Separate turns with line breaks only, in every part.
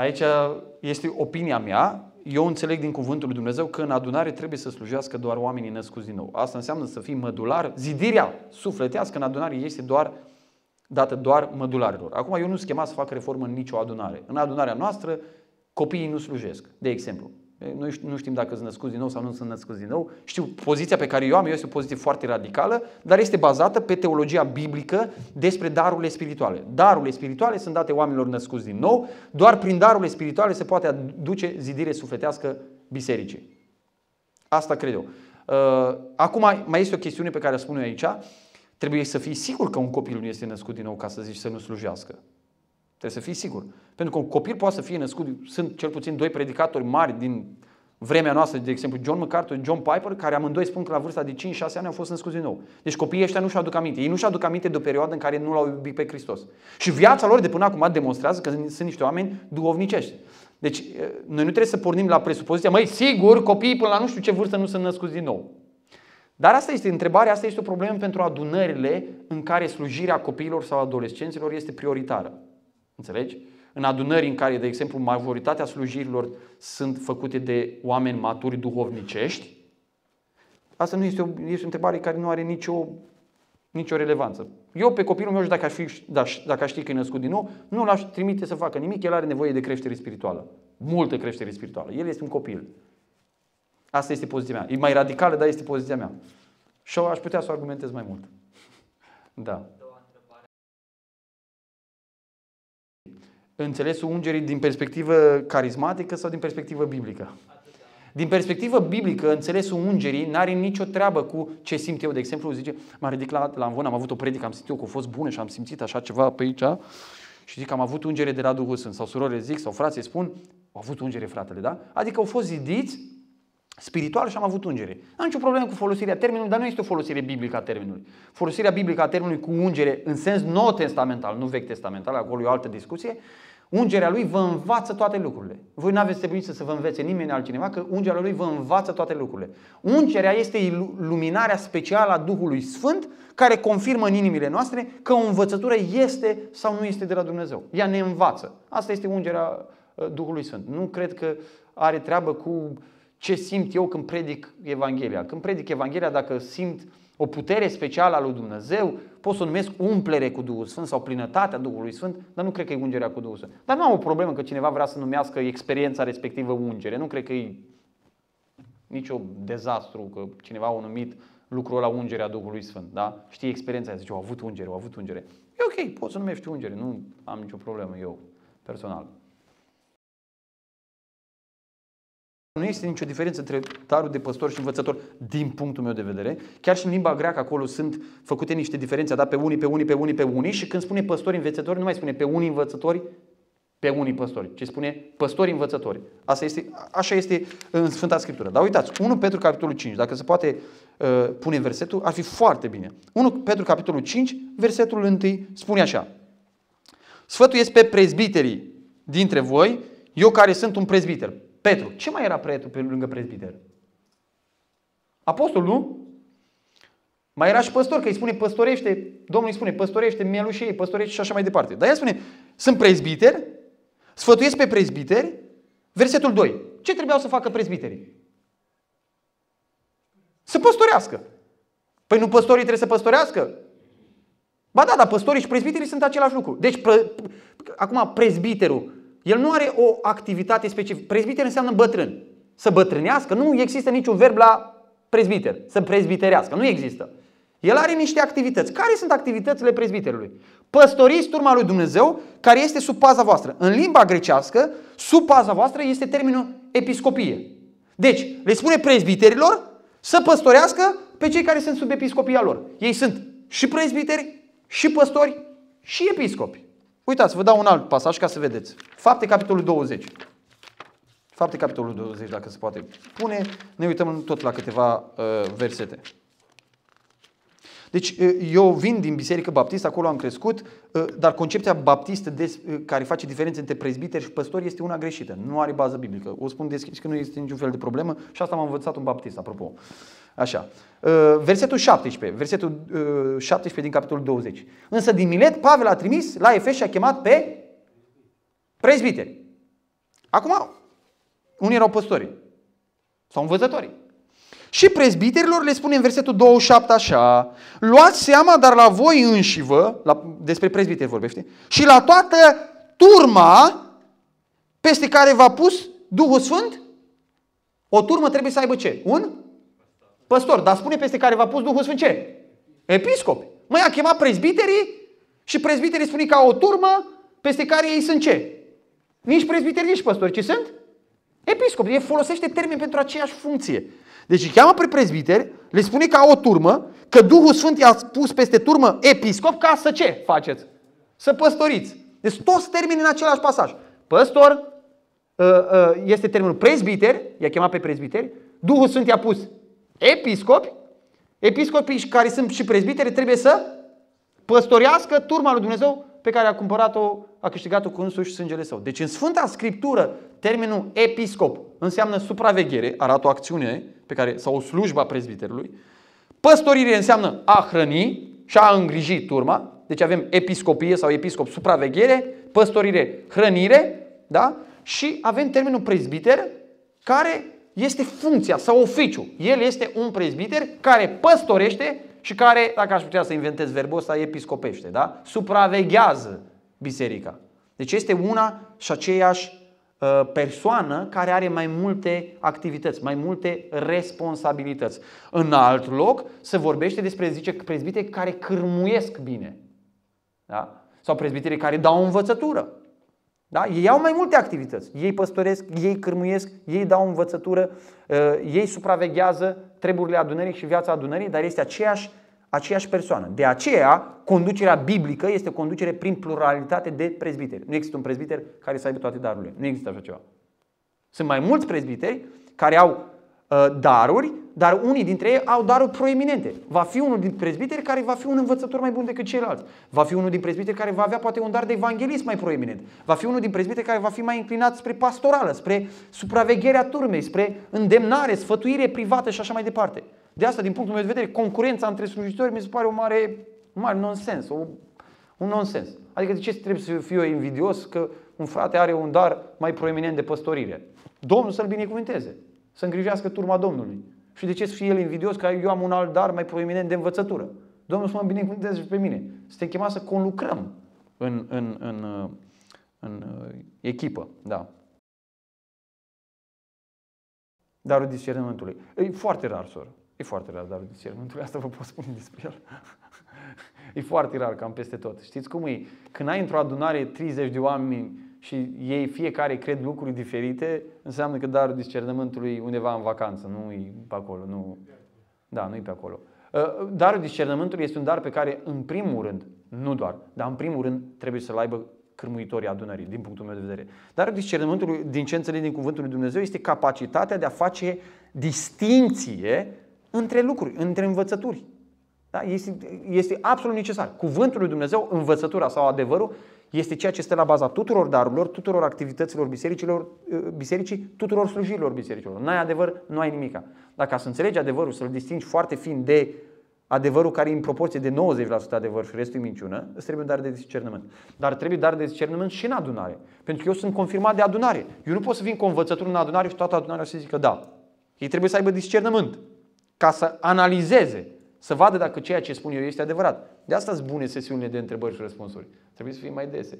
Aici este opinia mea. Eu înțeleg din cuvântul lui Dumnezeu că în adunare trebuie să slujească doar oamenii născuți din nou. Asta înseamnă să fii mădular. Zidirea sufletească în adunare este doar dată doar mădularilor. Acum eu nu sunt chemat să fac reformă în nicio adunare. În adunarea noastră copiii nu slujesc, de exemplu. Noi nu știm dacă sunt născuți din nou sau nu sunt născuți din nou. Știu, poziția pe care eu am, eu este o poziție foarte radicală, dar este bazată pe teologia biblică despre darurile spirituale. Darurile spirituale sunt date oamenilor născuți din nou, doar prin darurile spirituale se poate aduce zidire sufletească bisericii. Asta cred eu. Uh, acum mai este o chestiune pe care o spun eu aici. Trebuie să fii sigur că un copil nu este născut din nou ca să zici să nu slujească. Trebuie să fii sigur. Pentru că un copil poate să fie născut, sunt cel puțin doi predicatori mari din vremea noastră, de exemplu John MacArthur, John Piper, care amândoi spun că la vârsta de 5-6 ani au fost născuți din nou. Deci copiii ăștia nu-și aduc aminte. Ei nu-și aduc aminte de o perioadă în care nu l-au iubit pe Hristos. Și viața lor de până acum demonstrează că sunt niște oameni duhovnicești. Deci noi nu trebuie să pornim la presupoziția, măi, sigur, copiii până la nu știu ce vârstă nu sunt născuți din nou. Dar asta este întrebarea, asta este o problemă pentru adunările în care slujirea copiilor sau adolescenților este prioritară. Înțelegi? În adunări în care, de exemplu, majoritatea slujirilor sunt făcute de oameni maturi duhovnicești, asta nu este o, este o întrebare care nu are nicio, nicio relevanță. Eu pe copilul meu, dacă aș, fi, da, dacă aș ști că e născut din nou, nu l-aș trimite să facă nimic, el are nevoie de creștere spirituală. Multă creștere spirituală. El este un copil. Asta este poziția mea. E mai radicală, dar este poziția mea. Și aș putea să o argumentez mai mult. Da. Înțelesul ungerii din perspectivă carismatică sau din perspectivă biblică? Din perspectivă biblică, înțelesul ungerii n-are nicio treabă cu ce simt eu. De exemplu, zice, m-a ridicat la, la Amvon, am avut o predică, am simțit eu că a fost bună și am simțit așa ceva pe aici și zic că am avut ungere de la Duhul Sfânt. Sau surorile zic, sau frații spun, au avut ungere fratele, da? Adică au fost zidiți spiritual și am avut ungere. Am nicio problemă cu folosirea termenului, dar nu este o folosire biblică a termenului. Folosirea biblică a termenului cu ungere în sens nou testamental, nu vechi testamental, acolo e o altă discuție, Ungerea lui vă învață toate lucrurile. Voi nu aveți trebuit să vă învețe nimeni altcineva, că ungerea lui vă învață toate lucrurile. Ungerea este luminarea specială a Duhului Sfânt care confirmă în inimile noastre că o învățătură este sau nu este de la Dumnezeu. Ea ne învață. Asta este ungerea uh, Duhului Sfânt. Nu cred că are treabă cu ce simt eu când predic Evanghelia. Când predic Evanghelia, dacă simt o putere specială a lui Dumnezeu, pot să o numesc umplere cu Duhul Sfânt sau plinătatea Duhului Sfânt, dar nu cred că e ungerea cu Duhul Sfânt. Dar nu am o problemă că cineva vrea să numească experiența respectivă ungere. Nu cred că e nicio dezastru că cineva a numit lucrul la ungerea Duhului Sfânt. Da? Știi experiența aia, zice, au avut ungere, au avut ungere. E ok, poți să numești ungere, nu am nicio problemă eu, personal. Nu este nicio diferență între darul de păstor și învățător din punctul meu de vedere. Chiar și în limba greacă acolo sunt făcute niște diferențe, da? pe unii, pe unii, pe unii, pe unii și când spune păstori învățători, nu mai spune pe unii învățători, pe unii păstori, ci spune păstori învățători. Asta este, așa este în Sfânta Scriptură. Dar uitați, 1 Petru capitolul 5, dacă se poate uh, pune versetul, ar fi foarte bine. 1 Petru capitolul 5, versetul 1 spune așa. Sfătuiesc pe prezbiterii dintre voi, eu care sunt un prezbiter. Petru. Ce mai era Petru pe lângă prezbiter? Apostol, nu? Mai era și păstor, că îi spune păstorește, Domnul îi spune păstorește mielușei, păstorește și așa mai departe. Dar el spune, sunt prezbiter, sfătuiesc pe prezbiteri, versetul 2. Ce trebuiau să facă prezbiterii? Să păstorească. Păi nu păstorii trebuie să păstorească? Ba da, dar păstorii și prezbiterii sunt același lucru. Deci, pre, acum, prezbiterul el nu are o activitate specifică. Prezbiter înseamnă bătrân. Să bătrânească, nu există niciun verb la prezbiter, să prezbiterească, nu există. El are niște activități. Care sunt activitățile prezbiterului? Păstoriți turma lui Dumnezeu care este sub paza voastră. În limba grecească, sub paza voastră este termenul episcopie. Deci, le spune prezbiterilor să păstorească pe cei care sunt sub episcopia lor. Ei sunt și prezbiteri, și păstori, și episcopi. Uitați, vă dau un alt pasaj ca să vedeți. Fapte, capitolul 20. Fapte, capitolul 20, dacă se poate pune. Ne uităm tot la câteva uh, versete. Deci eu vin din Biserică Baptistă, acolo am crescut, dar concepția baptistă de, care face diferență între prezbiteri și păstori este una greșită. Nu are bază biblică. O spun deschis că nu este niciun fel de problemă și asta m-am învățat un baptist, apropo. Așa. Versetul 17, versetul 17 din capitolul 20. Însă din Milet, Pavel a trimis la Efes și a chemat pe prezbiteri. Acum, unii erau păstori sau învățători. Și prezbiterilor le spune în versetul 27 așa, luați seama, dar la voi înșivă, la, despre prezbiteri vorbește, și la toată turma peste care v-a pus Duhul Sfânt, o turmă trebuie să aibă ce? Un? Păstor. Dar spune peste care v-a pus Duhul Sfânt ce? Episcopi. Măi, a chemat prezbiterii și prezbiterii spune ca o turmă peste care ei sunt ce? Nici prezbiteri, nici păstori, ci sunt? Episcopi. El folosește termen pentru aceeași funcție. Deci îi cheamă pe prezbiteri, le spune ca o turmă, că Duhul Sfânt i-a spus peste turmă episcop ca să ce faceți? Să păstoriți. Deci toți termeni în același pasaj. Păstor ă, ă, este termenul prezbiter, i-a chemat pe prezbiteri, Duhul Sfânt i-a pus episcopi, episcopii care sunt și prezbiteri trebuie să păstorească turma lui Dumnezeu pe care a cumpărat-o, a câștigat-o cu însuși sângele său. Deci în Sfânta Scriptură, termenul episcop înseamnă supraveghere, arată o acțiune pe care, sau o slujba prezbiterului. Păstorire înseamnă a hrăni și a îngriji turma. Deci avem episcopie sau episcop supraveghere, păstorire hrănire, da? Și avem termenul prezbiter care este funcția sau oficiu. El este un prezbiter care păstorește și care, dacă aș putea să inventez verbul ăsta, episcopește, da? Supraveghează biserica. Deci este una și aceeași uh, persoană care are mai multe activități, mai multe responsabilități. În alt loc se vorbește despre, zice, prezbiteri care cârmuiesc bine. Da? Sau prezbiterii care dau învățătură. Da? Ei au mai multe activități. Ei păstoresc, ei cârmuiesc, ei dau învățătură, uh, ei supraveghează treburile adunării și viața adunării, dar este aceeași, aceeași persoană. De aceea, conducerea biblică este o conducere prin pluralitate de prezbiteri. Nu există un prezbiter care să aibă toate darurile. Nu există așa ceva. Sunt mai mulți prezbiteri care au uh, daruri dar unii dintre ei au daruri proeminente. Va fi unul din prezbiteri care va fi un învățător mai bun decât ceilalți. Va fi unul din prezbiteri care va avea poate un dar de evanghelist mai proeminent. Va fi unul din prezbiteri care va fi mai înclinat spre pastorală, spre supravegherea turmei, spre îndemnare, sfătuire privată și așa mai departe. De asta, din punctul meu de vedere, concurența între slujitori mi se pare o mare, un mare nonsens, o, un nonsens. Adică de ce trebuie să fiu eu invidios că un frate are un dar mai proeminent de păstorire? Domnul să-l binecuvânteze, să îngrijească turma Domnului. Și de ce să fie el invidios că eu am un alt dar mai proeminent de învățătură? Domnul să mă binecuvânteze pe mine. Suntem chemați să conlucrăm în, în, în, în, în uh, echipă. Da. Darul discernământului. E foarte rar, soră. E foarte rar darul discernământului. Asta vă pot spune despre el. e foarte rar, cam peste tot. Știți cum e? Când ai într-o adunare 30 de oameni și ei fiecare cred lucruri diferite, înseamnă că darul discernământului undeva în vacanță, nu e pe acolo. Nu. Da, nu e pe acolo. Uh, darul discernământului este un dar pe care, în primul rând, nu doar, dar în primul rând trebuie să-l aibă cârmuitorii adunării, din punctul meu de vedere. Darul discernământului, din ce înțeleg din cuvântul lui Dumnezeu, este capacitatea de a face distinție între lucruri, între învățături. Da? Este, este absolut necesar. Cuvântul lui Dumnezeu, învățătura sau adevărul, este ceea ce stă la baza tuturor darurilor, tuturor activităților bisericilor, ă, bisericii, tuturor slujirilor bisericilor. N-ai adevăr, nu ai nimica. Dacă să înțelegi adevărul, să-l distingi foarte fin de adevărul care e în proporție de 90% adevăr și restul e minciună, îți trebuie dar de discernământ. Dar trebuie dar de discernământ și în adunare. Pentru că eu sunt confirmat de adunare. Eu nu pot să vin cu o învățătură în adunare și toată adunarea să zică da. Ei trebuie să aibă discernământ ca să analizeze să vadă dacă ceea ce spun eu este adevărat. De asta sunt bune sesiunile de întrebări și răspunsuri. Trebuie să fie mai dese.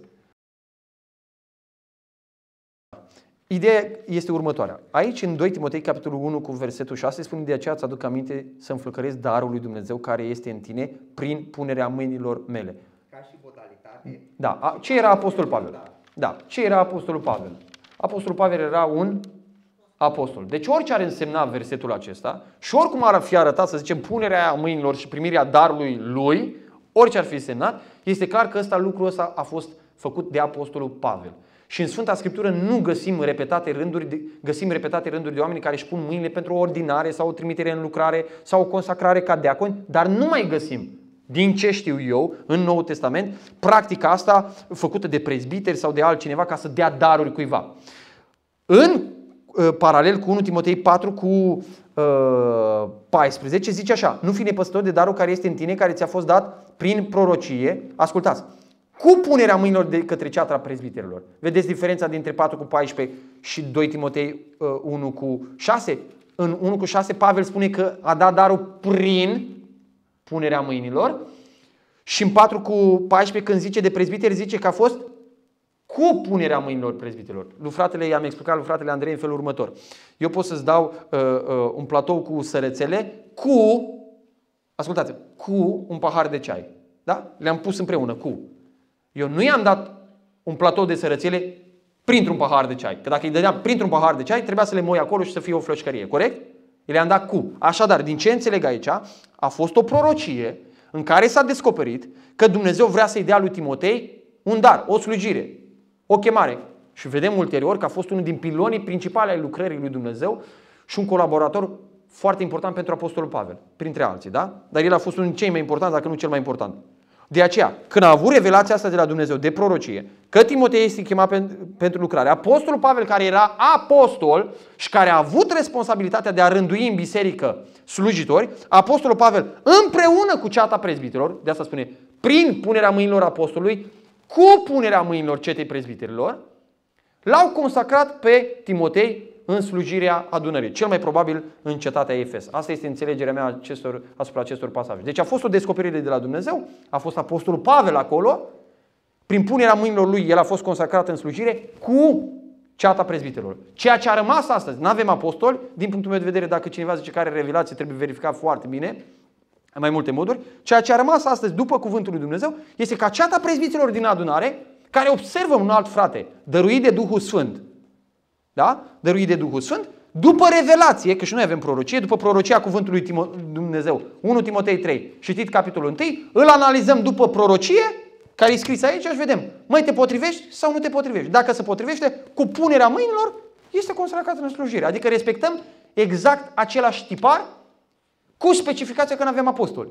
Ideea este următoarea. Aici, în 2 Timotei, capitolul 1, cu versetul 6, spune de aceea îți aduc aminte să înflăcăresc darul lui Dumnezeu care este în tine prin punerea mâinilor mele.
Ca și modalitate.
Da. Ce era Apostol Pavel? Da. Ce era Apostolul Pavel? Apostolul Pavel era un apostol. Deci orice ar însemna versetul acesta și oricum ar fi arătat, să zicem, punerea mâinilor și primirea darului lui, orice ar fi semnat, este clar că ăsta, lucrul ăsta a fost făcut de apostolul Pavel. Și în Sfânta Scriptură nu găsim repetate rânduri de, găsim repetate rânduri de oameni care își pun mâinile pentru o ordinare sau o trimitere în lucrare sau o consacrare ca deaconi, dar nu mai găsim din ce știu eu, în Noul Testament, practica asta făcută de prezbiteri sau de altcineva ca să dea daruri cuiva. În Uh, paralel cu 1 Timotei 4 cu uh, 14, zice așa, nu fi nepăsător de darul care este în tine, care ți-a fost dat prin prorocie, ascultați, cu punerea mâinilor de către ceatra prezbiterilor. Vedeți diferența dintre 4 cu 14 și 2 Timotei 1 uh, cu 6? În 1 cu 6 Pavel spune că a dat darul prin punerea mâinilor și în 4 cu 14 când zice de prezbiteri zice că a fost cu punerea mâinilor prezbiterilor. Lui fratele, i-am explicat lui fratele Andrei în felul următor. Eu pot să-ți dau uh, uh, un platou cu sărățele cu, ascultați cu un pahar de ceai. Da? Le-am pus împreună cu. Eu nu i-am dat un platou de sărățele printr-un pahar de ceai. Că dacă îi dădeam printr-un pahar de ceai, trebuia să le moi acolo și să fie o flășcărie. Corect? Le-am dat cu. Așadar, din ce înțeleg aici, a fost o prorocie în care s-a descoperit că Dumnezeu vrea să-i dea lui Timotei un dar, o slujire, o chemare. Și vedem ulterior că a fost unul din pilonii principale ai lucrării lui Dumnezeu și un colaborator foarte important pentru Apostolul Pavel, printre alții, da? Dar el a fost unul din cei mai importanti, dacă nu cel mai important. De aceea, când a avut revelația asta de la Dumnezeu, de prorocie, că Timotei este chemat pentru lucrare, Apostolul Pavel, care era apostol și care a avut responsabilitatea de a rândui în biserică slujitori, Apostolul Pavel, împreună cu ceata prezbiterilor, de asta spune, prin punerea mâinilor apostolului, cu punerea mâinilor cetei prezbiterilor, l-au consacrat pe Timotei în slujirea adunării, cel mai probabil în cetatea Efes. Asta este înțelegerea mea acestor, asupra acestor pasaje. Deci a fost o descoperire de la Dumnezeu, a fost apostolul Pavel acolo, prin punerea mâinilor lui, el a fost consacrat în slujire cu ceata prezbiterilor. Ceea ce a rămas astăzi, nu avem apostoli, din punctul meu de vedere, dacă cineva zice că are revelație, trebuie verificat foarte bine, în mai multe moduri. Ceea ce a rămas astăzi după cuvântul lui Dumnezeu este ca ceata prezbiterilor din adunare, care observă un alt frate, dăruit de Duhul Sfânt, da? dăruit de Duhul Sfânt, după revelație, că și noi avem prorocie, după prorocia cuvântului Timo- Dumnezeu, 1 Timotei 3, citit capitolul 1, îl analizăm după prorocie, care e scris aici și vedem, mai te potrivești sau nu te potrivești. Dacă se potrivește, cu punerea mâinilor, este consacrat în slujire. Adică respectăm exact același tipar, cu specificația că nu avem apostoli.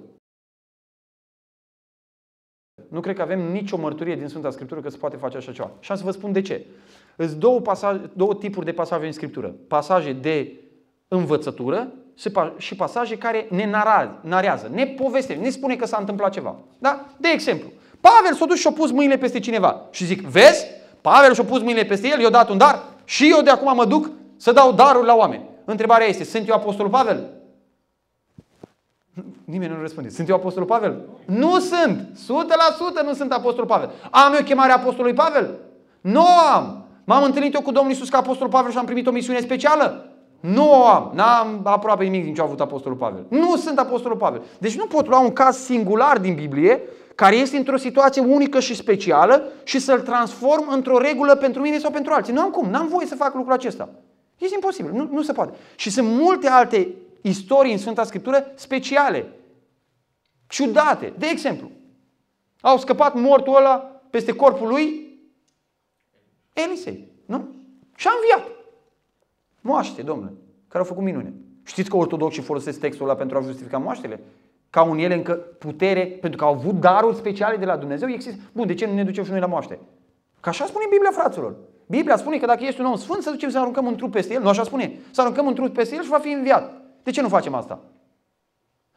Nu cred că avem nicio mărturie din Sfânta Scriptură că se poate face așa ceva. Și am să vă spun de ce. Sunt două, pasaje, două tipuri de pasaje în Scriptură. Pasaje de învățătură și pasaje care ne narează, ne povestește, ne spune că s-a întâmplat ceva. Da? De exemplu, Pavel s-a dus și a pus mâinile peste cineva și zic, vezi? Pavel și-a pus mâinile peste el, i-a dat un dar și eu de acum mă duc să dau daruri la oameni. Întrebarea este, sunt eu apostolul Pavel? Nimeni nu răspunde. Sunt eu apostolul Pavel? Nu sunt! 100% nu sunt apostolul Pavel. Am eu chemarea apostolului Pavel? Nu am! M-am întâlnit eu cu Domnul Isus ca apostolul Pavel și am primit o misiune specială? Nu o am. N-am aproape nimic din ce a avut apostolul Pavel. Nu sunt apostolul Pavel. Deci nu pot lua un caz singular din Biblie care este într-o situație unică și specială și să-l transform într-o regulă pentru mine sau pentru alții. Nu am cum. N-am voie să fac lucrul acesta. Este imposibil. Nu, nu se poate. Și sunt multe alte istorii în Sfânta Scriptură speciale, ciudate. De exemplu, au scăpat mortul ăla peste corpul lui Elisei, nu? Și a înviat. Moaște, domnule, care au făcut minune. Știți că ortodoxii folosesc textul ăla pentru a justifica moaștele? Ca un ele încă putere, pentru că au avut daruri speciale de la Dumnezeu, există. Bun, de ce nu ne ducem și noi la moaște? Că așa spune Biblia, fraților. Biblia spune că dacă ești un om sfânt, să ducem să aruncăm un trup peste el. Nu așa spune. Să aruncăm un trup peste el și va fi înviat. De ce nu facem asta?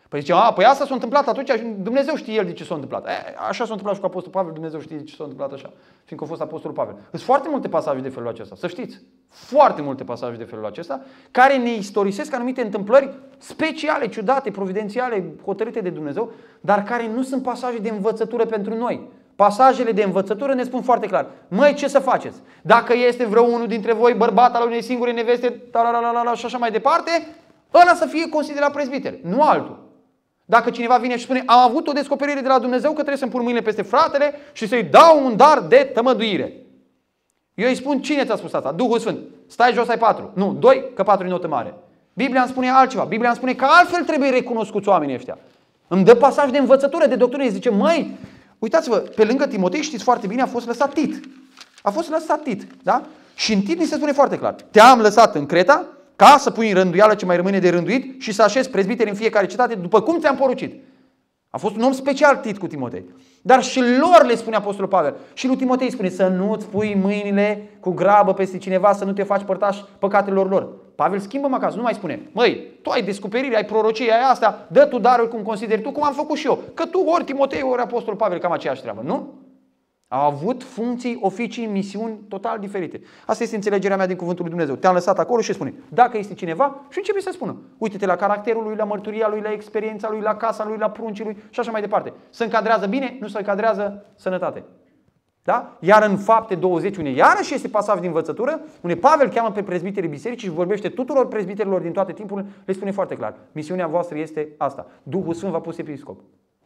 Păi zice, a, păi asta s-a întâmplat atunci și Dumnezeu știe el de ce s-a întâmplat. E, așa s-a întâmplat și cu Apostolul Pavel, Dumnezeu știe de ce s-a întâmplat așa, fiindcă a fost Apostolul Pavel. Sunt foarte multe pasaje de felul acesta, să știți. Foarte multe pasaje de felul acesta, care ne istorisesc anumite întâmplări speciale, ciudate, providențiale, hotărâte de Dumnezeu, dar care nu sunt pasaje de învățătură pentru noi. Pasajele de învățătură ne spun foarte clar. Măi, ce să faceți? Dacă este vreo unul dintre voi bărbat al unei singure neveste, și așa mai departe, ăla să fie considerat prezbiter, nu altul. Dacă cineva vine și spune, am avut o descoperire de la Dumnezeu că trebuie să-mi pun mâinile peste fratele și să-i dau un dar de tămăduire. Eu îi spun, cine ți-a spus asta? Duhul Sfânt. Stai jos, ai patru. Nu, doi, că patru e notă mare. Biblia îmi spune altceva. Biblia îmi spune că altfel trebuie recunoscuți oamenii ăștia. Îmi dă pasaj de învățătură, de doctrină. Zice, măi, uitați-vă, pe lângă Timotei, știți foarte bine, a fost lăsat Tit. A fost lăsat Tit, da? Și în Tit ni se spune foarte clar. Te-am lăsat în Creta, ca să pui în rânduială ce mai rămâne de rânduit și să așezi prezbiteri în fiecare cetate după cum ți-am porucit. A fost un om special Tit cu Timotei. Dar și lor le spune Apostolul Pavel. Și lui Timotei spune să nu-ți pui mâinile cu grabă peste cineva, să nu te faci părtaș păcatelor lor. Pavel schimbă mă acasă, nu mai spune, măi, tu ai descoperire, ai prorocie, ai asta, dă tu darul cum consideri tu, cum am făcut și eu. Că tu ori Timotei, ori Apostolul Pavel, cam aceeași treabă, nu? Au avut funcții, oficii, misiuni total diferite. Asta este înțelegerea mea din Cuvântul lui Dumnezeu. Te-am lăsat acolo și spune, dacă este cineva, și începe să spună. Uite-te la caracterul lui, la mărturia lui, la experiența lui, la casa lui, la pruncii lui și așa mai departe. Se încadrează bine, nu se încadrează sănătate. Da? Iar în fapte 20, unde iarăși este pasaj din învățătură, unde Pavel cheamă pe prezbiterii bisericii și vorbește tuturor prezbiterilor din toate timpurile, le spune foarte clar. Misiunea voastră este asta. Duhul Sfânt v-a pus episcop.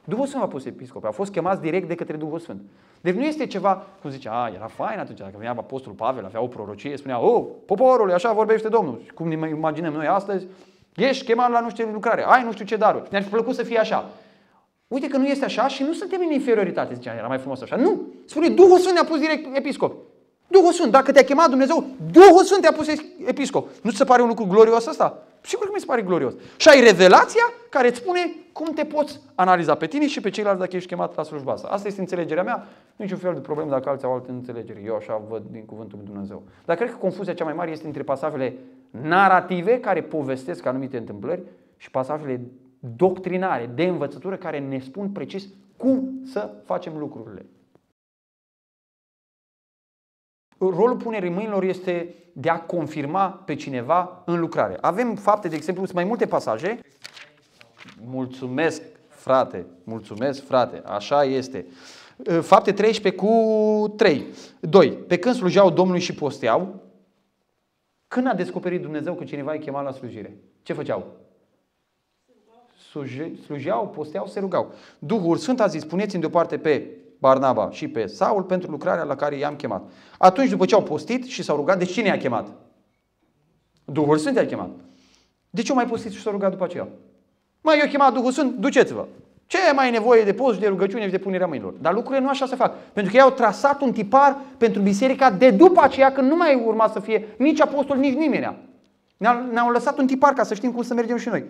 Duhul Sfânt v-a pus episcop. A fost chemați direct de către Duhul Sfânt. Deci nu este ceva, cum zice, a, era fain atunci, dacă venea Apostolul Pavel, avea o prorocie, spunea, oh, poporul, așa vorbește Domnul. Și cum ne imaginăm noi astăzi, ești chemat la nu știu ce lucrare, ai nu știu ce daruri. Ne-ar fi plăcut să fie așa. Uite că nu este așa și nu suntem în inferioritate. Zicea, era mai frumos așa. Nu! Spune, Duhul Sfânt ne-a pus direct episcop. Duhul Sfânt, dacă te-a chemat Dumnezeu, Duhul Sfânt te-a pus episcop. Nu ți se pare un lucru glorios ăsta? Sigur că mi se pare glorios. Și ai revelația care îți spune cum te poți analiza pe tine și pe ceilalți dacă ești chemat la slujba asta. Asta este înțelegerea mea. Niciun fel de problemă dacă alții au alte înțelegeri. Eu așa văd din cuvântul lui Dumnezeu. Dar cred că confuzia cea mai mare este între pasajele narrative care povestesc anumite întâmplări și pasajele doctrinare, de învățătură care ne spun precis cum să facem lucrurile. Rolul punerii mâinilor este de a confirma pe cineva în lucrare. Avem fapte, de exemplu, sunt mai multe pasaje. Mulțumesc, frate, mulțumesc, frate, așa este. Fapte 13 cu 3. 2. Pe când slujeau Domnului și posteau, când a descoperit Dumnezeu că cineva îi chema la slujire? Ce făceau? slujeau, posteau, se rugau. Duhul Sfânt a zis, puneți-mi deoparte pe Barnaba și pe Saul pentru lucrarea la care i-am chemat. Atunci, după ce au postit și s-au rugat, de cine i-a chemat? Duhul Sfânt i-a chemat. De ce au mai postit și s-au rugat după aceea? Mai eu chemat Duhul Sfânt, duceți-vă. Ce e mai nevoie de post, de rugăciune și de punerea mâinilor? Dar lucrurile nu așa se fac. Pentru că ei au trasat un tipar pentru biserica de după aceea, când nu mai urma să fie nici apostol, nici nimeni. Ne-au lăsat un tipar ca să știm cum să mergem și noi.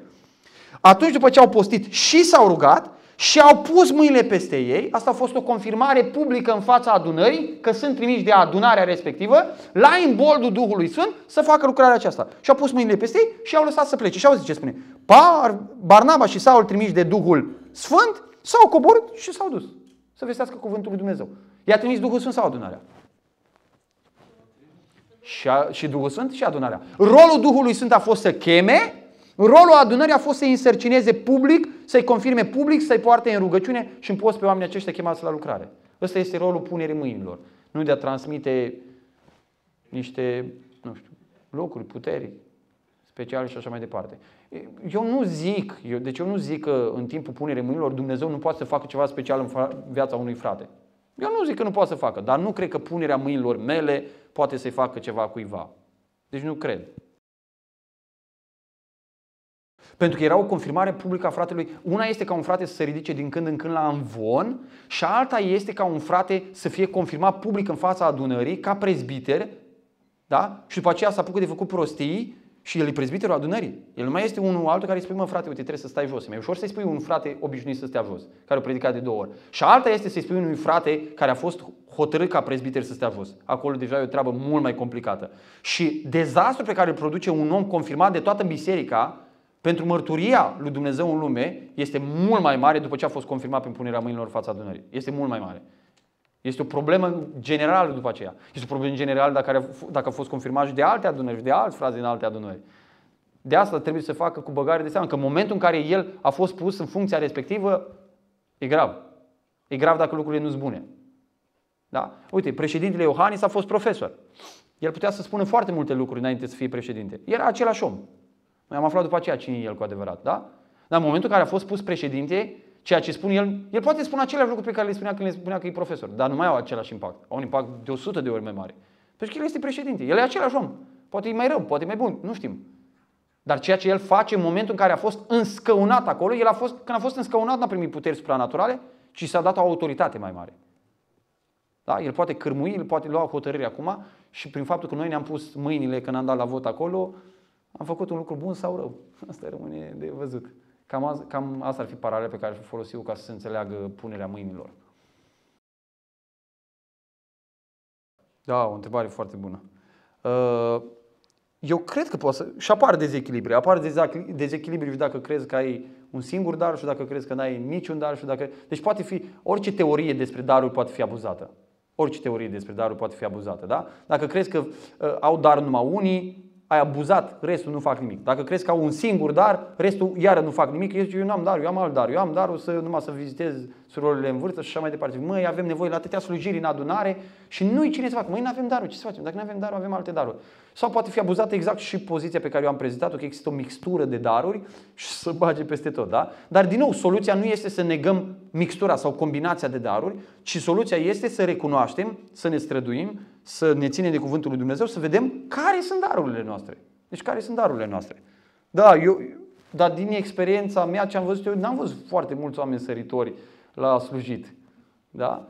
Atunci, după ce au postit și s-au rugat și au pus mâinile peste ei, asta a fost o confirmare publică în fața adunării, că sunt trimiși de adunarea respectivă, la imboldul Duhului Sfânt, să facă lucrarea aceasta. Și au pus mâinile peste ei și au lăsat să plece. Și au zis ce spune. Bar, Barnaba și Saul trimiși de Duhul Sfânt s-au coborât și s-au dus. Să vestească cuvântul lui Dumnezeu. I-a trimis Duhul Sfânt sau adunarea? Și, a, și Duhul Sfânt și adunarea. Rolul Duhului Sfânt a fost să cheme Rolul adunării a fost să-i însărcineze public, să-i confirme public, să-i poarte în rugăciune și în post pe oamenii aceștia chemați la lucrare. Ăsta este rolul punerii mâinilor. Nu de a transmite niște, nu știu, locuri, puteri speciale și așa mai departe. Eu nu zic, eu, deci eu nu zic că în timpul punerii mâinilor Dumnezeu nu poate să facă ceva special în viața unui frate. Eu nu zic că nu poate să facă, dar nu cred că punerea mâinilor mele poate să-i facă ceva cuiva. Deci nu cred. Pentru că era o confirmare publică a fratelui. Una este ca un frate să se ridice din când în când la învon și alta este ca un frate să fie confirmat public în fața adunării ca prezbiter da? și după aceea să apucă de făcut prostii și el e prezbiterul adunării. El nu mai este unul altul care îi spui, mă frate, uite, trebuie să stai jos. E mai ușor să-i spui un frate obișnuit să stea jos, care a predicat de două ori. Și alta este să-i spui unui frate care a fost hotărât ca prezbiter să stea jos. Acolo deja e o treabă mult mai complicată. Și dezastru pe care îl produce un om confirmat de toată biserica, pentru mărturia lui Dumnezeu în lume este mult mai mare după ce a fost confirmat prin punerea mâinilor în fața adunării. Este mult mai mare. Este o problemă generală după aceea. Este o problemă generală dacă, dacă a fost confirmat și de alte adunări, și de alți frați din alte adunări. De asta trebuie să se facă cu băgare de seamă, că în momentul în care el a fost pus în funcția respectivă, e grav. E grav dacă lucrurile nu sunt bune. Da? Uite, președintele Iohannis a fost profesor. El putea să spună foarte multe lucruri înainte să fie președinte. Era același om. Noi am aflat după aceea cine e el cu adevărat, da? Dar în momentul în care a fost pus președinte, ceea ce spune el, el poate spune aceleași lucruri pe care le spunea când le spunea că e profesor, dar nu mai au același impact. Au un impact de 100 de ori mai mare. Pentru că el este președinte, el e același om. Poate e mai rău, poate e mai bun, nu știm. Dar ceea ce el face în momentul în care a fost înscăunat acolo, el a fost, când a fost înscăunat, n-a primit puteri supranaturale, ci s-a dat o autoritate mai mare. Da? El poate cârmui, el poate lua hotărâri acum și prin faptul că noi ne-am pus mâinile când am dat la vot acolo, am făcut un lucru bun sau rău. Asta rămâne de văzut. Cam, az, cam asta ar fi paralel pe care aș folosi eu ca să se înțeleagă punerea mâinilor. Da, o întrebare foarte bună. Uh, eu cred că poate să... Și apar dezechilibre. Apar dezechilibre și dacă crezi că ai un singur dar și dacă crezi că n-ai niciun dar și dacă... Deci poate fi... Orice teorie despre daruri poate fi abuzată. Orice teorie despre daruri poate fi abuzată, da? Dacă crezi că uh, au dar numai unii, ai abuzat, restul nu fac nimic. Dacă crezi că au un singur dar, restul iară nu fac nimic, eu zic, eu nu am dar, eu am alt dar, eu am darul să numai să vizitez surorile în vârstă și așa mai departe. Măi, avem nevoie la atâtea slujiri în adunare și nu-i cine să facă. Măi, nu avem darul, ce să facem? Dacă nu avem darul, avem alte daruri. Sau poate fi abuzată exact și poziția pe care eu am prezentat-o, că există o mixtură de daruri și să bage peste tot, da? Dar, din nou, soluția nu este să negăm mixtura sau combinația de daruri, ci soluția este să recunoaștem, să ne străduim, să ne ținem de cuvântul lui Dumnezeu, să vedem care sunt darurile noastre. Deci care sunt darurile noastre. Da, eu, dar din experiența mea ce am văzut eu, n-am văzut foarte mulți oameni săritori la slujit. Da?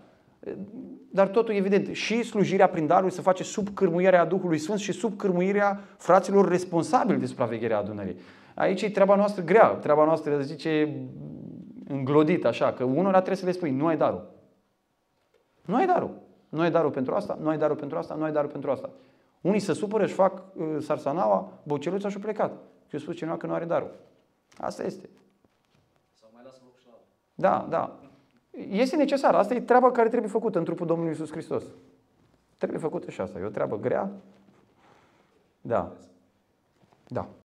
Dar totul evident, și slujirea prin daruri se face sub cârmuirea Duhului Sfânt și sub cârmuirea fraților responsabili de supravegherea adunării. Aici e treaba noastră grea, treaba noastră, zice, înglodit așa, că unora trebuie să le spui, nu ai darul. Nu ai darul. Nu ai darul pentru asta, nu ai darul pentru asta, nu ai darul pentru asta. Unii se supără, își fac uh, sarsanaua, boceluța și-au plecat. Și eu spus cineva că nu are darul. Asta este.
Sau mai lasă loc și la altul.
Da, da. Este necesar. Asta e treaba care trebuie făcută în trupul Domnului Isus Hristos. Trebuie făcută și asta. E o treabă grea. Da. Da.